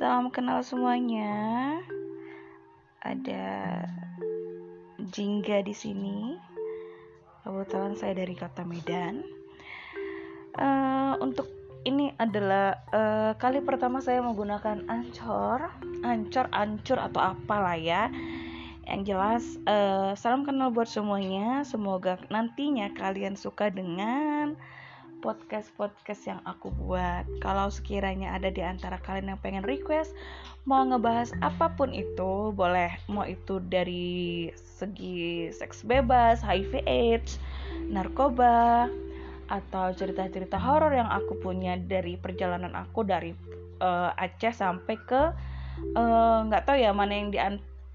salam kenal semuanya. Ada Jingga di sini. Kebetulan saya dari kota Medan. Uh, untuk ini adalah uh, kali pertama saya menggunakan Ancor, Ancor, Ancur atau apalah ya. Yang jelas, uh, salam kenal buat semuanya. Semoga nantinya kalian suka dengan podcast-podcast yang aku buat. Kalau sekiranya ada di antara kalian yang pengen request mau ngebahas apa pun itu, boleh mau itu dari segi seks bebas, HIV AIDS, narkoba, atau cerita-cerita horor yang aku punya dari perjalanan aku dari uh, Aceh sampai ke eh, nggak uh, tahu ya mana yang di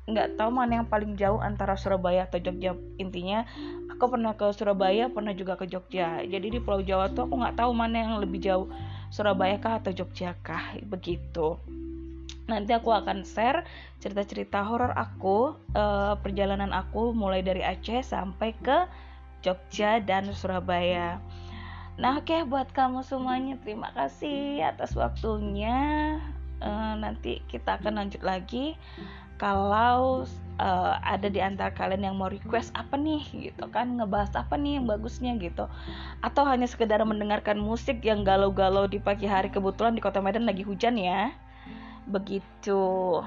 nggak tahu mana yang paling jauh antara Surabaya atau Jogja. Intinya aku pernah ke Surabaya pernah juga ke Jogja. Jadi di Pulau Jawa tuh aku nggak tahu mana yang lebih jauh Surabaya kah atau Jogja kah begitu. Nanti aku akan share cerita-cerita horor aku uh, perjalanan aku mulai dari Aceh sampai ke Jogja dan Surabaya. Nah oke okay, buat kamu semuanya terima kasih atas waktunya uh, nanti kita akan lanjut lagi. Kalau uh, ada di antara kalian yang mau request apa nih gitu kan ngebahas apa nih yang bagusnya gitu. Atau hanya sekedar mendengarkan musik yang galau-galau di pagi hari kebetulan di kota Medan lagi hujan ya. Begitu.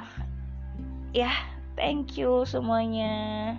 Ya thank you semuanya